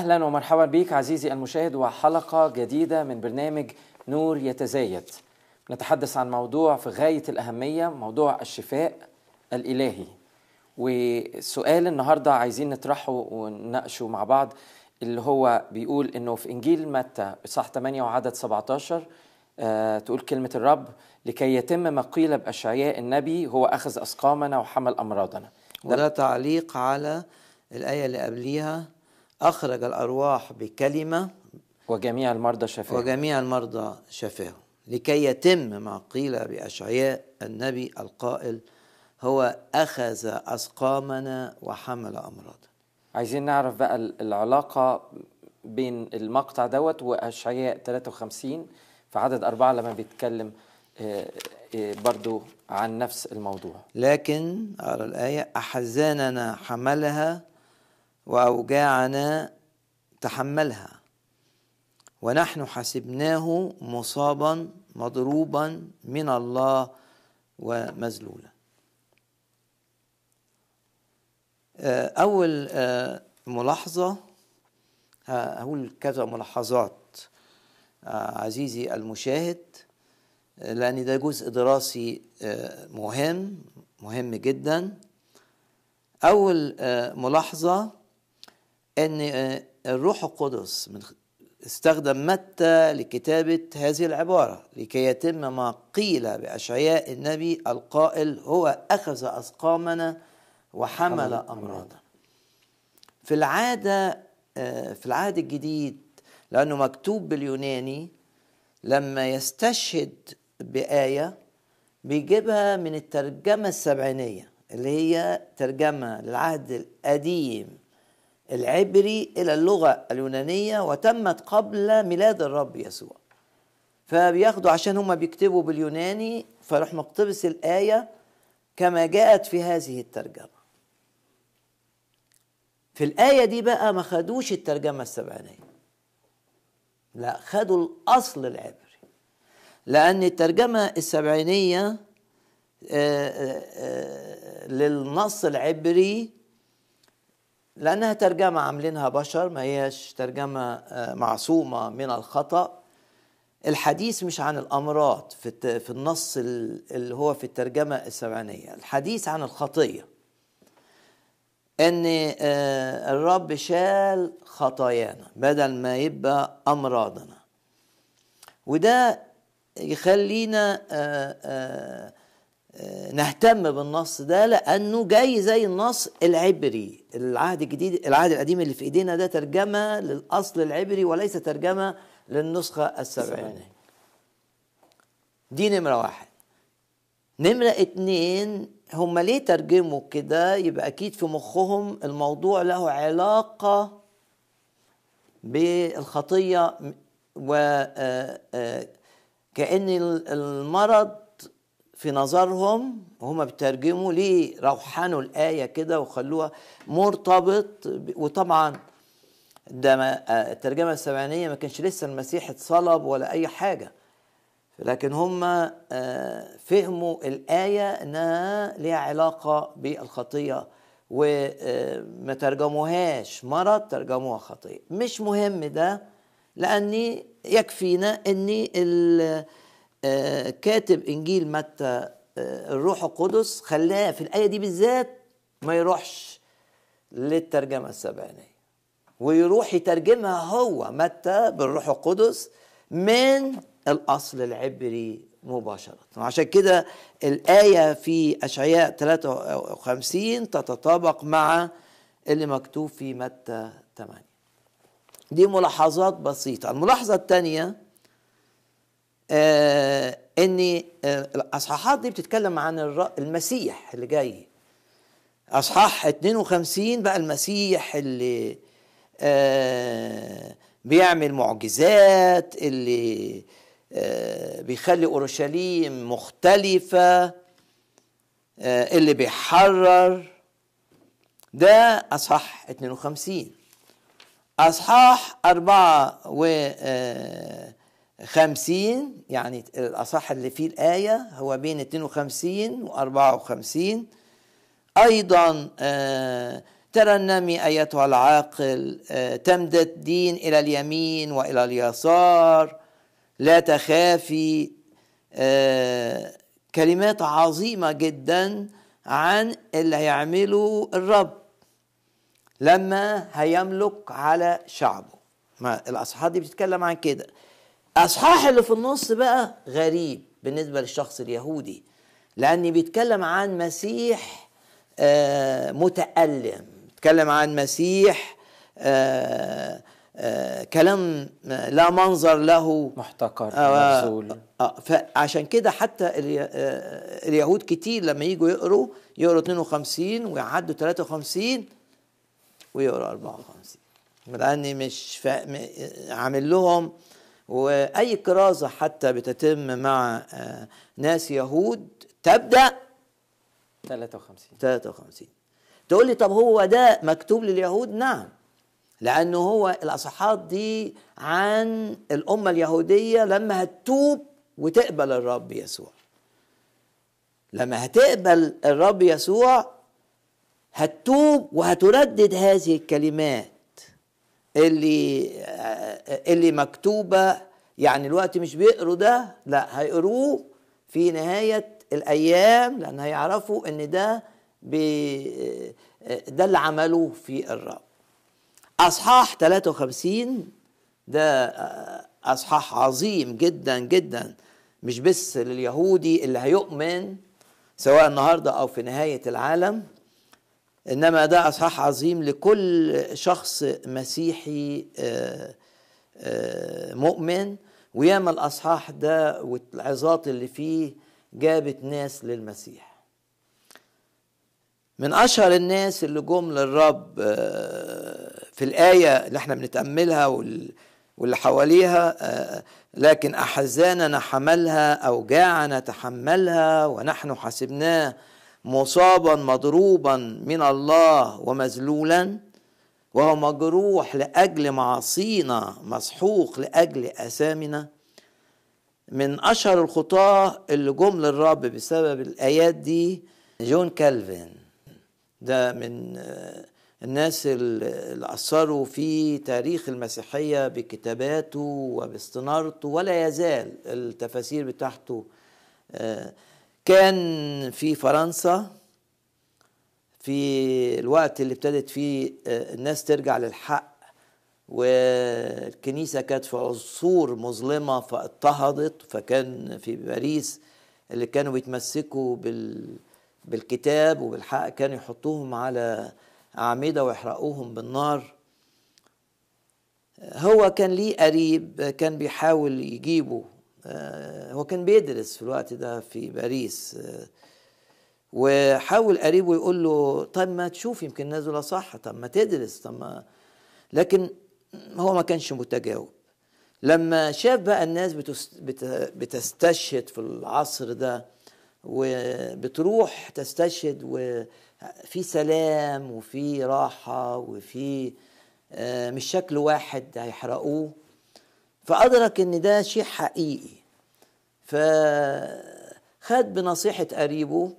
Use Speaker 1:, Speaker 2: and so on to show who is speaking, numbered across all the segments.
Speaker 1: أهلا ومرحبا بك عزيزي المشاهد وحلقة جديدة من برنامج نور يتزايد. نتحدث عن موضوع في غاية الأهمية موضوع الشفاء الإلهي. وسؤال النهارده عايزين نطرحه ونناقشه مع بعض اللي هو بيقول إنه في إنجيل متى إصحاح 8 وعدد 17 آه تقول كلمة الرب لكي يتم ما قيل بأشعياء النبي هو أخذ أسقامنا وحمل أمراضنا.
Speaker 2: وده تعليق على الآية اللي قبليها أخرج الأرواح بكلمة
Speaker 1: وجميع المرضى شفاء
Speaker 2: وجميع المرضى شفاهم. لكي يتم ما قيل بأشعياء النبي القائل هو أخذ أسقامنا وحمل أمراضنا.
Speaker 1: عايزين نعرف بقى العلاقة بين المقطع دوت وأشعياء 53 في عدد أربعة لما بيتكلم آه، آه، برضو عن نفس الموضوع.
Speaker 2: لكن أرى الآية أحزاننا حملها وأوجاعنا تحملها. ونحن حسبناه مصابا مضروبا من الله ومذلولا. آه، أول آه، ملاحظة هقول كذا ملاحظات آه، عزيزي المشاهد لأن ده جزء دراسي مهم مهم جدا. أول ملاحظة أن الروح القدس من استخدم متى لكتابة هذه العبارة؟ لكي يتم ما قيل بأشعياء النبي القائل هو أخذ أسقامنا وحمل أمراضنا. في العادة في العهد الجديد لأنه مكتوب باليوناني لما يستشهد بآية بيجيبها من الترجمة السبعينية اللي هي ترجمة للعهد القديم. العبري إلى اللغة اليونانية وتمت قبل ميلاد الرب يسوع. فبياخدوا عشان هم بيكتبوا باليوناني فراح مقتبس الآية كما جاءت في هذه الترجمة. في الآية دي بقى ما خدوش الترجمة السبعينية. لا خدوا الأصل العبري. لأن الترجمة السبعينية للنص العبري لأنها ترجمة عاملينها بشر ما هيش ترجمة معصومة من الخطأ. الحديث مش عن الأمراض في في النص اللي هو في الترجمة السبعينية. الحديث عن الخطية. إن الرب شال خطايانا بدل ما يبقى أمراضنا. وده يخلينا نهتم بالنص ده لأنه جاي زي النص العبري. العهد الجديد العهد القديم اللي في إيدينا ده ترجمة للأصل العبري وليس ترجمة للنسخة السبعينية. دي نمرة واحد. نمرة اتنين هم ليه ترجموا كده؟ يبقى أكيد في مخهم الموضوع له علاقة بالخطية و كأن المرض في نظرهم وهم بيترجموا ليه روحنوا الآية كده وخلوها مرتبط وطبعا ده الترجمة السبعينية ما كانش لسه المسيح اتصلب ولا أي حاجة. لكن هم فهموا الآية إنها ليها علاقة بالخطية وما ترجموهاش. مرض ترجموها خطية. مش مهم ده لأني يكفينا أن كاتب إنجيل متى الروح القدس خلاه في الآية دي بالذات ما يروحش للترجمة السبعينية ويروح يترجمها هو متى بالروح القدس من الأصل العبري مباشرة. وعشان كده الآية في أشعياء 53 تتطابق مع اللي مكتوب في متى 8 دي ملاحظات بسيطة. الملاحظة الثانية آه آه ان آه، الأصحاحات دي بتتكلم عن المسيح اللي جاي. أصحاح 52 بقى المسيح اللي آه بيعمل معجزات اللي آه بيخلي أورشليم مختلفة آه اللي بيحرر. ده أصحاح 52 أصحاح 4 و آه 50 يعني الأصح اللي فيه الآية هو بين 52 و 54 أيضا آه، ترنمي أيتها العاقل آه، تمدد دين إلى اليمين وإلى اليسار. لا تخافي آه، كلمات عظيمة جدا عن اللي هيعمله الرب لما هيملك على شعبه. ما الأصحاب دي بتتكلم عن كده. اصحاح اللي في النص بقى غريب بالنسبة للشخص اليهودي لأن بيتكلم عن مسيح آه، متألم. بيتكلم عن مسيح آه، آه، كلام لا منظر له.
Speaker 1: محتقر مبذول.
Speaker 2: فعشان كده حتى الي- اليهود كتير لما يجوا يقروا يقروا 52 ويعدوا 53 ويقرا 54 لأني مش عامل لهم وأي كرازه حتى بتتم مع آه، ناس يهود تبدأ
Speaker 1: 53
Speaker 2: 53 تقول لي طب هو ده مكتوب لليهود؟ نعم. لأنه هو الاصحاحات دي عن الأمة اليهودية لما هتتوب وتقبل الرب يسوع. لما هتقبل الرب يسوع هتتوب وهتردد هذه الكلمات. اللي اللي مكتوبة يعني الوقت مش بيقروا ده لا هيقروه في نهاية الأيام لأن هيعرفوا إن ده بي ده اللي عملوه في الرب. أصحاح 53 ده أصحاح عظيم جدا جدا مش بس لليهودي اللي هيؤمن سواء النهارده أو في نهاية العالم. إنما ده أصحاح عظيم لكل شخص مسيحي آه، آه، مؤمن. وياما الأصحاح ده والعظات اللي فيه جابت ناس للمسيح. من أشهر الناس اللي جم للرب آه، في الآية اللي إحنا بنتأملها وال- واللي حواليها لكن أحزاننا حملها اوجاعنا تحملها ونحن حسبناه مصابا مضروبا من الله ومذلولا وهو مجروح لأجل معاصينا مسحوق لأجل آثامنا. من أشهر الخطاة اللي جم للرب بسبب الآيات دي جون كالفين. ده من آه، الناس ال- اللي أثروا في تاريخ المسيحية بكتاباته وباستنارته ولا يزال التفاسير بتاعته آه، كان في فرنسا في الوقت اللي ابتدت فيه آه، الناس ترجع للحق والكنيسة كانت في عصور مظلمة فاضطهدت فكان في باريس اللي كانوا بيتمسكوا بال بالكتاب وبالحق كانوا يحطوهم على أعمدة ويحرقوهم بالنار. هو كان ليه قريب كان بيحاول يجيبه. هو كان بيدرس في الوقت ده في باريس آه، وحاول قريبه يقول له طب ما تشوف يمكن نازله صح طب ما تدرس طب ما لكن هو ما كانش متجاوب. لما شاف بقى الناس بتس- بت- بتستشهد في العصر ده وبتروح تستشهد وفي سلام وفي راحة وفي آه، مش شكل واحد هيحرقوه فأدرك إن ده شيء حقيقي. فخد بنصيحة قريبه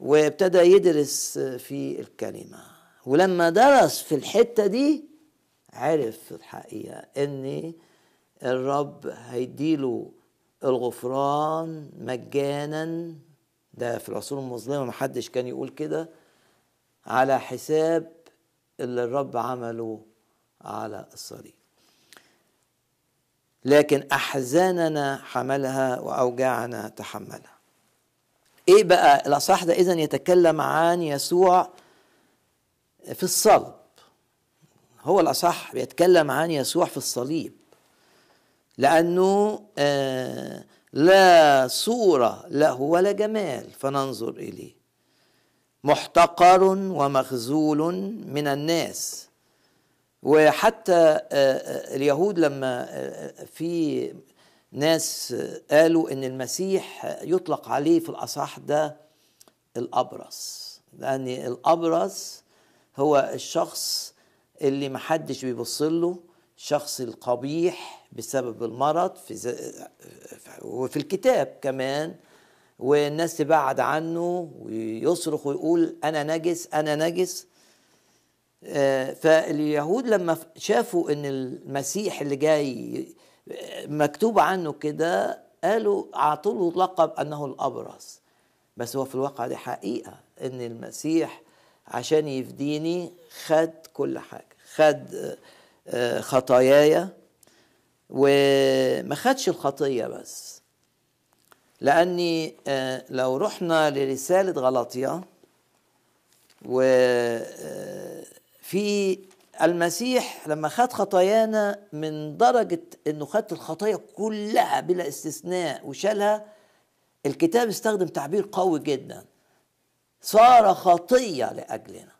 Speaker 2: وابتدى يدرس في الكلمة. ولما درس في الحتة دي عرف الحقيقة إن الرب هيديله الغفران مجانا. ده في العصور المظلمة محدش كان يقول كده. على حساب اللي الرب عمله على الصليب. لكن أحزاننا حملها وأوجاعنا تحملها. إيه بقى الاصح ده؟ اذا يتكلم عن يسوع في الصلب. هو الاصح بيتكلم عن يسوع في الصليب. لأنه آه لا صورة له ولا جمال. فننظر إليه. محتقر ومخزول من الناس. وحتى اليهود لما في ناس قالوا إن المسيح يطلق عليه في الاصح ده الأبرص. لأن الأبرص هو الشخص اللي محدش بيبص له الشخص القبيح بسبب المرض في وفي الكتاب كمان والناس تبعد عنه ويصرخ ويقول أنا نجس أنا نجس. فاليهود لما شافوا إن المسيح اللي جاي مكتوب عنه كده قالوا اعطوا له لقب أنه الأبرص. بس هو في الواقع دي حقيقة إن المسيح عشان يفديني خد كل حاجة خد خطاياي وما خدش الخطية بس. لأني لو رحنا لرسالة غلطية وفي المسيح لما خد خطايانا من درجة إنه خد الخطايا كلها بلا استثناء وشالها الكتاب استخدم تعبير قوي جدا. صار خطية لأجلنا.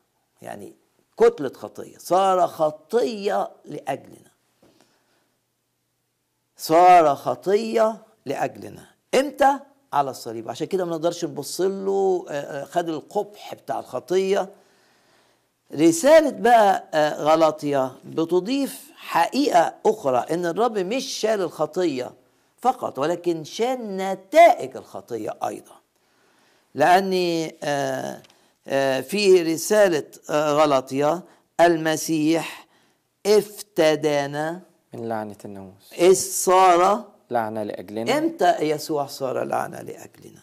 Speaker 2: يعني كتلة خطية. صار خطية لأجلنا. صار خطية لأجلنا. إمتى؟ على الصليب. عشان كده ما نقدرش نبص له خد القبح بتاع الخطية. رسالة بقى غلطية بتضيف حقيقة أخرى إن الرب مش شال الخطية فقط ولكن شال نتائج الخطية أيضا. لأني في رسالة غلطية المسيح افتدانا
Speaker 1: من لعنة الناموس.
Speaker 2: إذ صار
Speaker 1: لعنة لأجلنا.
Speaker 2: إمتى يسوع صار لعنة لأجلنا؟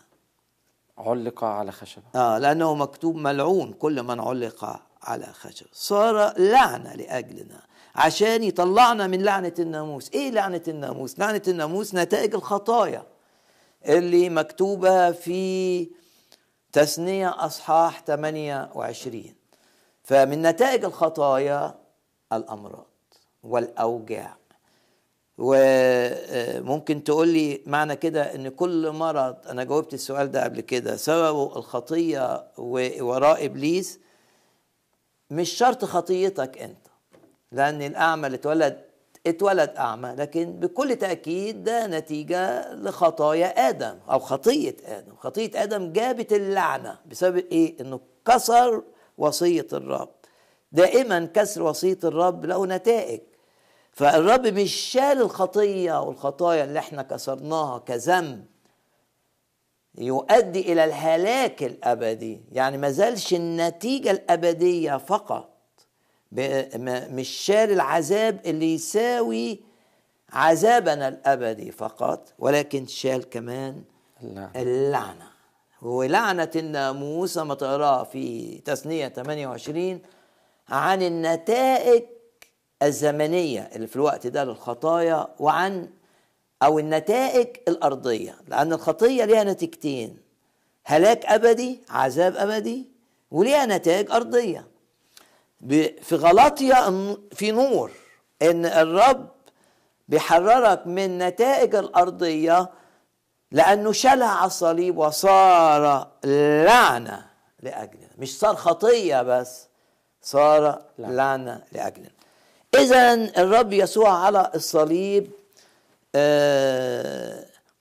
Speaker 1: علق على خشبة.
Speaker 2: آه لأنه مكتوب ملعون كل من علق على خشب. صار لعنة لأجلنا. عشان يطلعنا من لعنة الناموس. إيه لعنة الناموس؟ لعنة الناموس نتائج الخطايا اللي مكتوبة في تثنية أصحاح 28 فمن نتائج الخطايا الأمراض والأوجاع. وممكن تقول لي معنى كده إن كل مرض أنا جاوبت السؤال ده قبل كده سببه الخطية وراء إبليس مش شرط خطيتك انت لأن الأعمى اللي اتولد اتولد أعمى لكن بكل تأكيد ده نتيجة لخطايا آدم أو خطية آدم. خطية آدم جابت اللعنة. بسبب إيه؟ إنه كسر وصية الرب. دائما كسر وصية الرب له نتائج. فالرب مش شال الخطية والخطايا اللي إحنا كسرناها كذنب. يؤدي إلى الهلاك الأبدي. يعني ما زالش النتيجة الأبدية فقط. مش شال العذاب اللي يساوي عذابنا الأبدي فقط ولكن شال كمان
Speaker 1: اللعنة.
Speaker 2: اللعنة. ولعنة الناموس ما تقراها في تثنية 28 عن النتائج الزمنية اللي في الوقت ده للخطايا وعن أو النتائج الأرضية لأن الخطية ليها نتيجتين هلاك أبدي عذاب أبدي وليها نتائج أرضية. في غلطية في نور إن الرب بيحررك من نتائج الأرضية لأنه شالها على الصليب وصار لعنة لاجلنا مش صار خطية بس صار لعنة لاجلنا اذا الرب يسوع على الصليب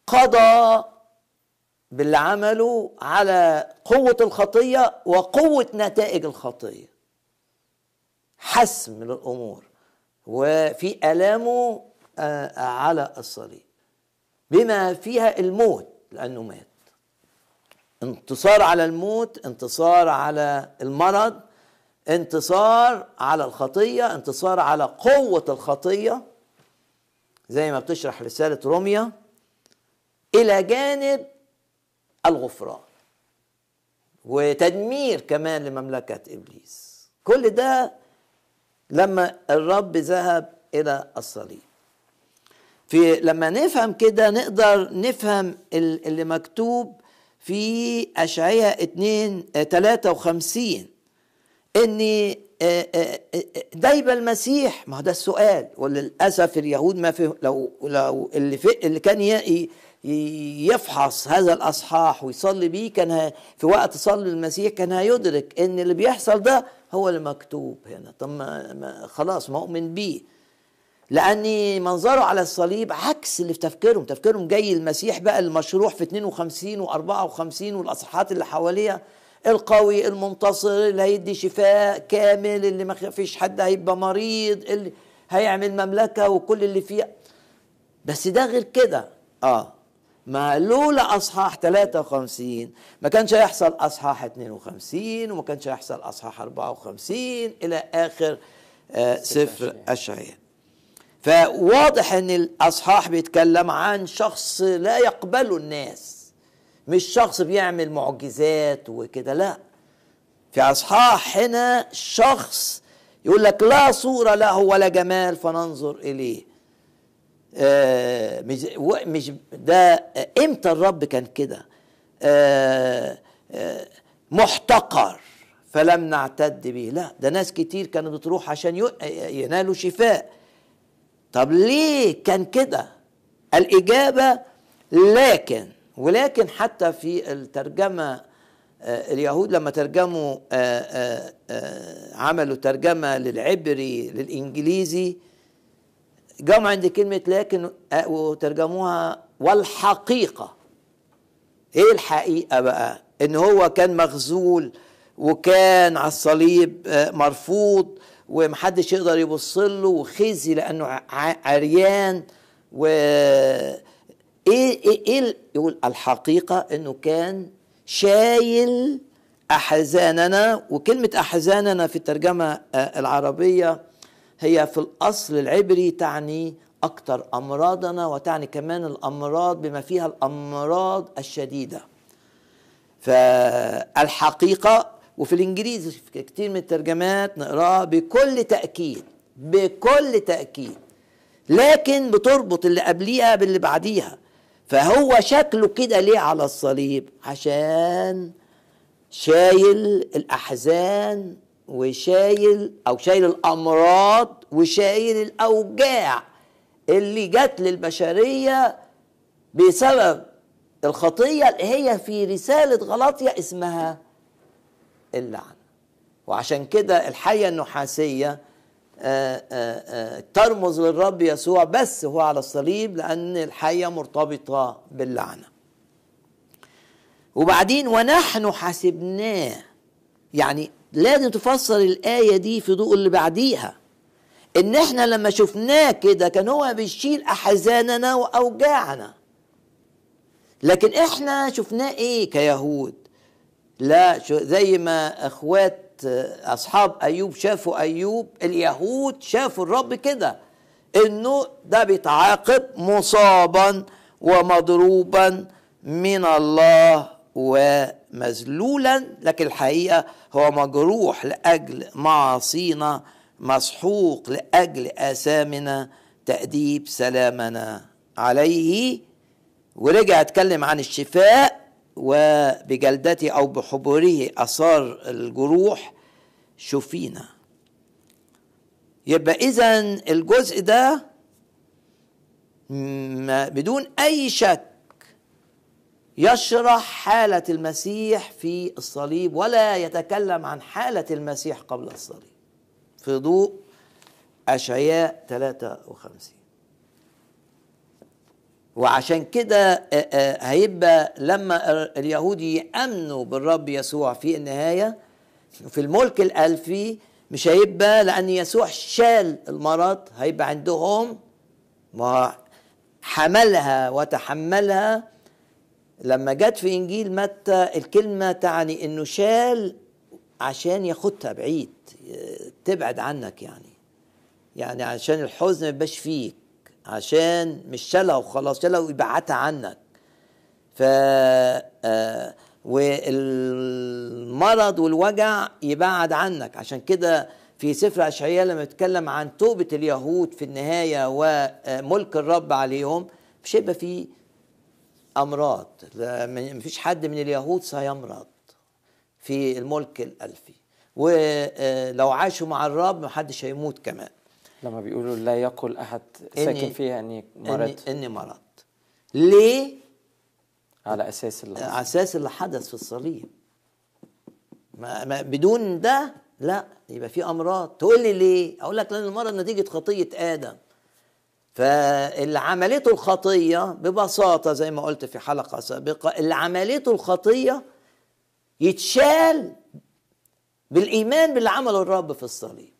Speaker 2: قضى باللي عمله على قوة الخطية وقوة نتائج الخطية. حسم للأمور وفي ألامه آه على الصليب. بما فيها الموت لأنه مات. انتصار على الموت انتصار على المرض انتصار على الخطية انتصار على قوة الخطية. زي ما بتشرح رسالة روميا إلى جانب الغفران وتدمير كمان لمملكة إبليس. كل ده لما الرب ذهب إلى الصليب. في لما نفهم كده نقدر نفهم ال- اللي مكتوب في أشعياء 2 آه، 53 ان آه، آه، آه، ده يبقى المسيح. ما هو ده السؤال. وللأسف اليهود ما في لو لو اللي في اللي كان يفحص هذا الأصحاح ويصلي بيه كان في وقت صلي المسيح كان هيدرك إن اللي بيحصل ده هو اللي مكتوب هنا. طب ما خلاص مؤمن بيه. لأن منظره على الصليب عكس اللي في تفكيرهم. تفكيرهم جاي المسيح بقى المشروح في 52 و54 والأصحاحات اللي حواليها. القوي المنتصر اللي هيدي شفاء كامل اللي ما فيش حد هيبقى مريض اللي هيعمل مملكة وكل اللي فيها. بس ده غير كده. آه. ما لولا أصحاح 53 ما كانش هيحصل أصحاح 52 وما كانش هيحصل أصحاح 54 إلى آخر آه سفر اشعياء فواضح إن الأصحاح بيتكلم عن شخص لا يقبله الناس. مش شخص بيعمل معجزات وكده لا. في أصحاح هنا شخص يقول لك لا صورة له ولا جمال فننظر إليه. آه مش مش ده آه، إمتى الرب كان كده؟ آه آه محتقر فلم نعتد به. لا ده ناس كتير كانت بتروح عشان ينالوا شفاء. طب ليه كان كده؟ الإجابة لكن ولكن حتى في الترجمة آه، اليهود لما ترجموا آه، آه، عملوا ترجمة للعبري للإنجليزي جمع عند كلمة لكن وترجموها والحقيقة. إيه الحقيقة بقى؟ إن هو كان مغزول وكان على الصليب مرفوض ومحدش يقدر يبص له وخزي لأنه عريان و إيه إيه, ال- يقول الحقيقة إنه كان شايل أحزاننا وكلمة أحزاننا في الترجمة آه، العربية هي في الأصل العبري تعني أكثر أمراضنا وتعني كمان الأمراض بما فيها الأمراض الشديدة. فالحقيقة وفي الإنجليزي في كتير من الترجمات نقراها بكل تأكيد بكل تأكيد لكن بتربط اللي قبليها باللي بعديها. فهو شكله كده ليه على الصليب؟ عشان شايل الأحزان وشايل أو شايل الأمراض وشايل الأوجاع اللي جت للبشرية بسبب الخطية اللي هي في رسالة غلطيه اسمها اللعنه وعشان كده الحية النحاسية آه، آه، ترمز للرب يسوع بس هو على الصليب لأن الحية مرتبطة باللعنة. وبعدين ونحن حسبناه يعني لازم تفسر الآية دي في ضوء اللي بعديها. إن إحنا لما شفناه كده كان هو بيشيل أحزاننا وأوجاعنا. لكن إحنا شفناه إيه كيهود؟ لا زي ما أخوات أصحاب أيوب شافوا أيوب اليهود شافوا الرب كده إنه ده بيتعاقب مصابا ومضروبا من الله ومذلولا لكن الحقيقة هو مجروح لأجل معاصينا مسحوق لأجل آثامنا تأديب سلامنا عليه. ورجع أتكلم عن الشفاء. وبجلدته أو بحبره آثار الجروح شفينا يبقى اذا الجزء ده بدون أي شك يشرح حالة المسيح في الصليب ولا يتكلم عن حالة المسيح قبل الصليب. في ضوء أشعياء 53 وعشان كده هيبقى لما اليهود يأمنوا بالرب يسوع في النهاية في الملك الألفي مش هيبقى لأن يسوع شال المرض هيبقى عندهم ما حملها وتحملها. لما جت في إنجيل متى الكلمة تعني إنه شال عشان ياخدها بعيد تبعد عنك يعني. يعني عشان الحزن ما يبقاش فيك. عشان مش شالها وخلاص شالها ويبعتها عنك. ف آه، والمرض والوجع يبعد عنك. عشان كده في سفر اشعياء لما يتكلم عن توبة اليهود في النهاية وملك الرب عليهم مش هيبقى في أمراض. مفيش حد من اليهود سيمرض في الملك الألفي. ولو عاشوا مع الرب محدش هيموت كمان.
Speaker 1: لما بيقولوا لا يقل أحد ساكن فيها
Speaker 2: إني
Speaker 1: مرضت
Speaker 2: إني مرض. ليه؟
Speaker 1: على أساس اللي
Speaker 2: على أساس اللي حدث في الصليب. ما ما بدون ده لا يبقى في أمراض. تقول لي ليه؟ أقول لك لأن المرض نتيجة خطية آدم. فاللي عملته الخطية ببساطة زي ما قلت في حلقة سابقة اللي عملته الخطية يتشال بالإيمان باللي عمله الرب في الصليب.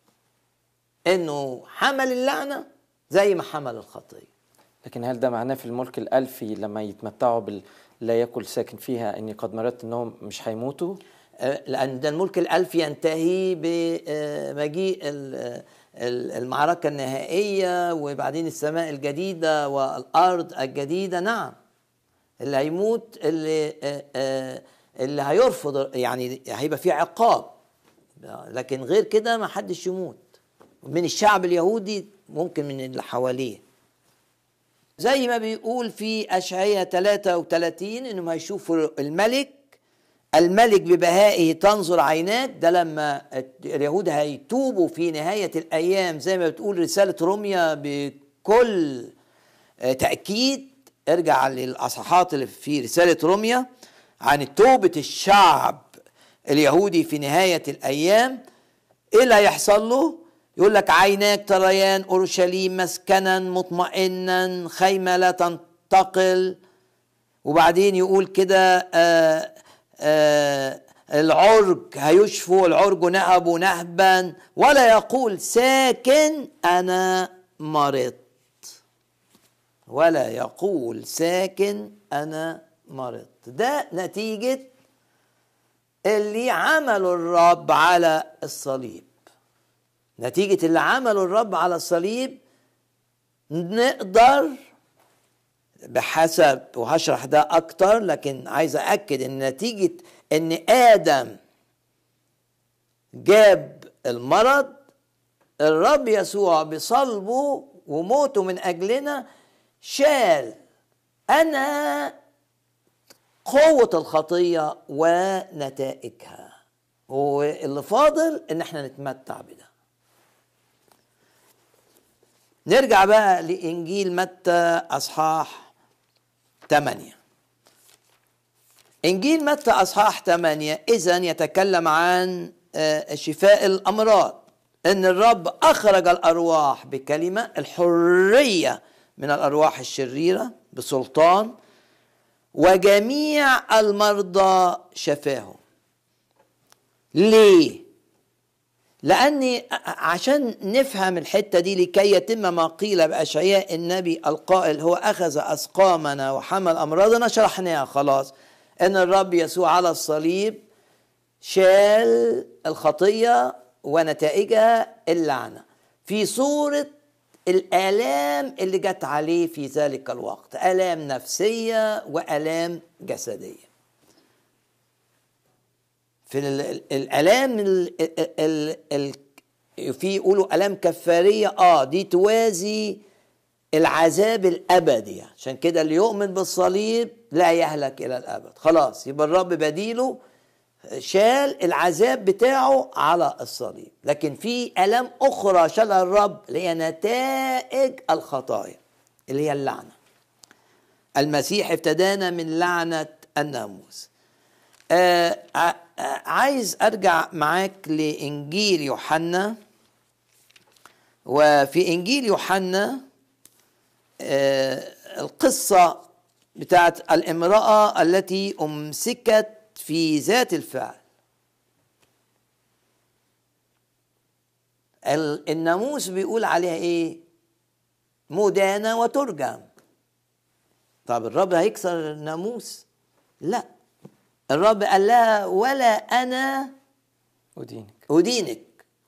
Speaker 2: إنه حمل اللعنة زي ما حمل الخطية.
Speaker 1: لكن هل ده معناه في الملك الألفي لما يتمتعوا بال لا يقل ساكن فيها إني قد مرضت إنهم مش هيموتوا؟
Speaker 2: آه، لأن ده الملك الألف ينتهي بمجيء ال- ال- المعركة النهائية وبعدين السماء الجديدة والأرض الجديدة. نعم اللي هيموت اللي آه، آه، اللي هيرفض يعني هيبقى في عقاب. لكن غير كده ما حدش يموت. من الشعب اليهودي ممكن من اللي حواليه. زي ما بيقول في أشعية 33 إنهم هيشوفوا الملك الملك ببهائه تنظر عيناك ده لما اليهود هيتوبوا في نهاية الأيام زي ما بتقول رسالة روميا بكل آه، تأكيد. ارجع للأصحاحات اللي في رسالة روميا عن توبة الشعب اليهودي في نهاية الأيام. إيه اللي هيحصل له؟ يقول لك عيناك تريان أورشليم مسكنا مطمئنا خيمة لا تنتقل. وبعدين يقول كده آه آه العرج هيشفو العرج نهب نهبا ولا يقول ساكن أنا مرضت. ولا يقول ساكن أنا مرضت. ده نتيجة اللي عمله الرب على الصليب. نتيجة اللي عمله الرب على الصليب نقدر بحسب وهشرح ده أكتر لكن عايز اكد إن نتيجة إن آدم جاب المرض الرب يسوع بصلبه وموته من أجلنا شال أنا قوة الخطية ونتائجها. واللي فاضل إن إحنا نتمتع بده. نرجع بقى لإنجيل متى أصحاح 8 إنجيل متى أصحاح 8 إذا يتكلم عن آه، شفاء الأمراض. إن الرب أخرج الأرواح بكلمة الحرية من الأرواح الشريرة بسلطان وجميع المرضى شفاهم. ليه؟ لأني عشان نفهم الحتة دي لكي يتم ما قيل بأشعياء النبي القائل هو أخذ أسقامنا وحمل أمراضنا شرحناها خلاص. إن الرب يسوع على الصليب شال الخطية ونتائجها اللعنة. في صورة الآلام اللي جت عليه في ذلك الوقت آلام نفسية وآلام جسدية. في ال- ال- الألام ال- ال- ال- ال- في يقولوا ألام كفارية. آه دي توازي العذاب الأبدي. عشان كده اللي يؤمن بالصليب لا يهلك إلى الأبد. خلاص يبقى الرب بديله شال العذاب بتاعه على الصليب. لكن في ألام أخرى شالها الرب اللي هي نتائج الخطايا اللي هي اللعنة. المسيح ابتدانا من لعنة الناموس. آه، عايز أرجع معاك لإنجيل يوحنا. وفي إنجيل يوحنا آه القصة بتاعت الامرأة التي أمسكت في ذات الفعل. ال- الناموس بيقول عليها إيه؟ مدانة وترجم. طب الرب هيكسر الناموس؟ لا. الرب قال لها ولا أنا
Speaker 1: ودينك
Speaker 2: أدينك.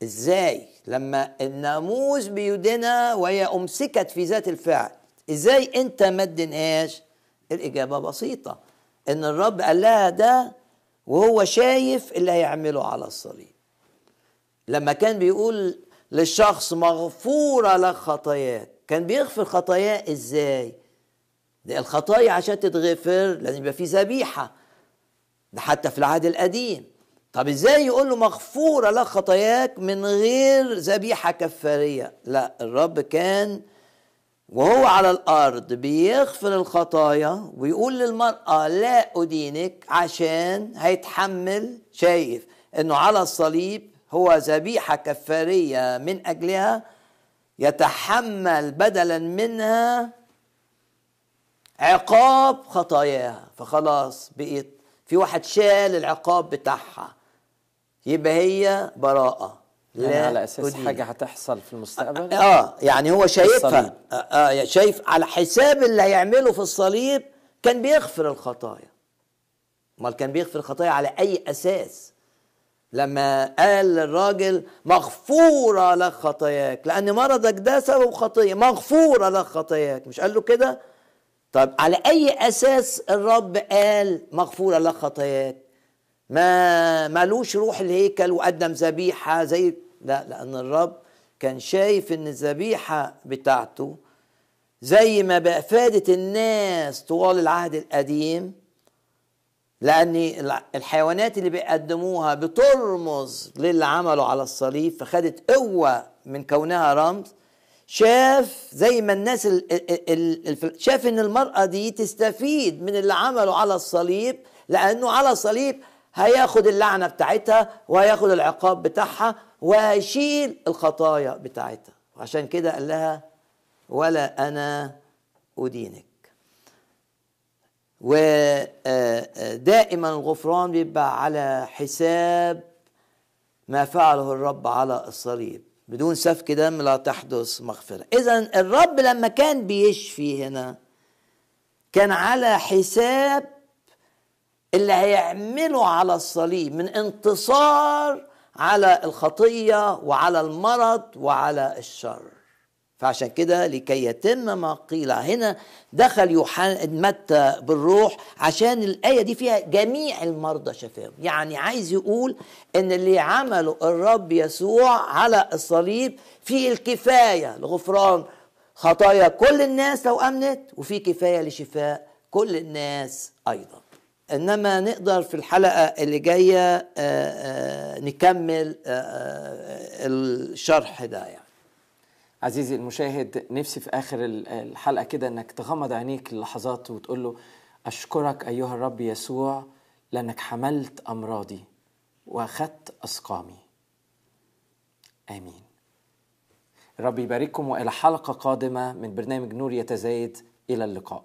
Speaker 2: إزاي؟ لما الناموس بيدينها وهي أمسكت في ذات الفعل. إزاي أنت ما تدينهاش الإجابة بسيطة. إن الرب قال لها ده وهو شايف اللي هيعمله على الصليب. لما كان بيقول للشخص مغفورة لك خطاياك كان بيغفر خطاياه إزاي؟ ده الخطايا عشان تتغفر لازم يبقى في ذبيحة. ده حتى في العهد القديم. طب إزاي يقول له مغفورة لك خطاياك من غير ذبيحة كفارية؟ لا الرب كان وهو على الأرض بيغفر الخطايا ويقول للمرأة لا أدينك عشان هيتحمل شايف إنه على الصليب هو ذبيحة كفارية من أجلها يتحمل بدلا منها عقاب خطاياها. فخلاص بقيت في واحد شال العقاب بتاعها. يبقى هي براءة.
Speaker 1: يعني
Speaker 2: لا
Speaker 1: على أساس
Speaker 2: أدين.
Speaker 1: حاجة هتحصل في المستقبل؟
Speaker 2: آه يعني هو. شايفها. آه آه شايف على حساب اللي هيعمله في الصليب كان بيغفر الخطايا. أمال كان بيغفر الخطايا على أي أساس؟ لما قال للراجل مغفورة لك خطاياك لأن مرضك ده سبب خطية. مغفورة لك خطاياك مش قال له كده؟ طب على أي أساس الرب قال مغفورة لك خطاياك؟ ما مالوش روح الهيكل وقدم ذبيحة زي لا لأن الرب كان شايف إن الذبيحة بتاعته زي ما بأفادت الناس طوال العهد القديم لأن الحيوانات اللي بيقدموها بترمز للي عمله على الصليب فخدت قوة من كونها رمز شاف زي ما الناس ال ال ال شاف إن المرأة دي تستفيد من اللي عمله على الصليب لأنه على الصليب هياخد اللعنة بتاعتها وهياخد العقاب بتاعها وهيشيل الخطايا بتاعتها. عشان كده قال لها ولا أنا أدينك. ودائما الغفران بيبقى على حساب ما فعله الرب على الصليب. بدون سفك دم لا تحدث مغفرة. إذا الرب لما كان بيشفي هنا كان على حساب اللي هيعمله على الصليب من انتصار على الخطية وعلى المرض وعلى الشر. فعشان كده لكي يتم ما قيل هنا دخل يوحنا متى بالروح عشان الآية دي فيها جميع المرضى شفاهم. يعني عايز يقول إن اللي عمله الرب يسوع على الصليب فيه الكفاية لغفران خطايا كل الناس لو أمنت وفي كفاية لشفاء كل الناس أيضا. إنما نقدر في الحلقة اللي جاية آآ آآ نكمل آآ الشرح ده يعني.
Speaker 1: عزيزي المشاهد نفسي في آخر الحلقة كده إنك تغمض عينيك للحظات وتقول له أشكرك أيها الرب يسوع لأنك حملت أمراضي وأخذت أسقامي. آمين. الرب يبارككم وإلى حلقة قادمة من برنامج نور يتزايد. إلى اللقاء.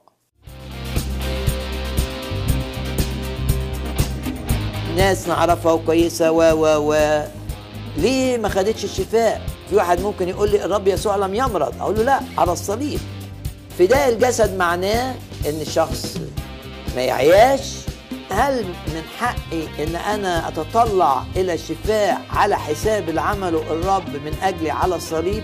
Speaker 2: ناس نعرفها وكويسه و و و ليه ما خدتش الشفاء؟ في واحد ممكن يقول لي الرب يسوع لم يمرض. أقول له لا على الصليب. فداء الجسد معناه إن الشخص ما يعياش. هل من حقي إن أنا أتطلع إلى الشفاء على حساب اللي عمله الرب من أجلي على الصليب؟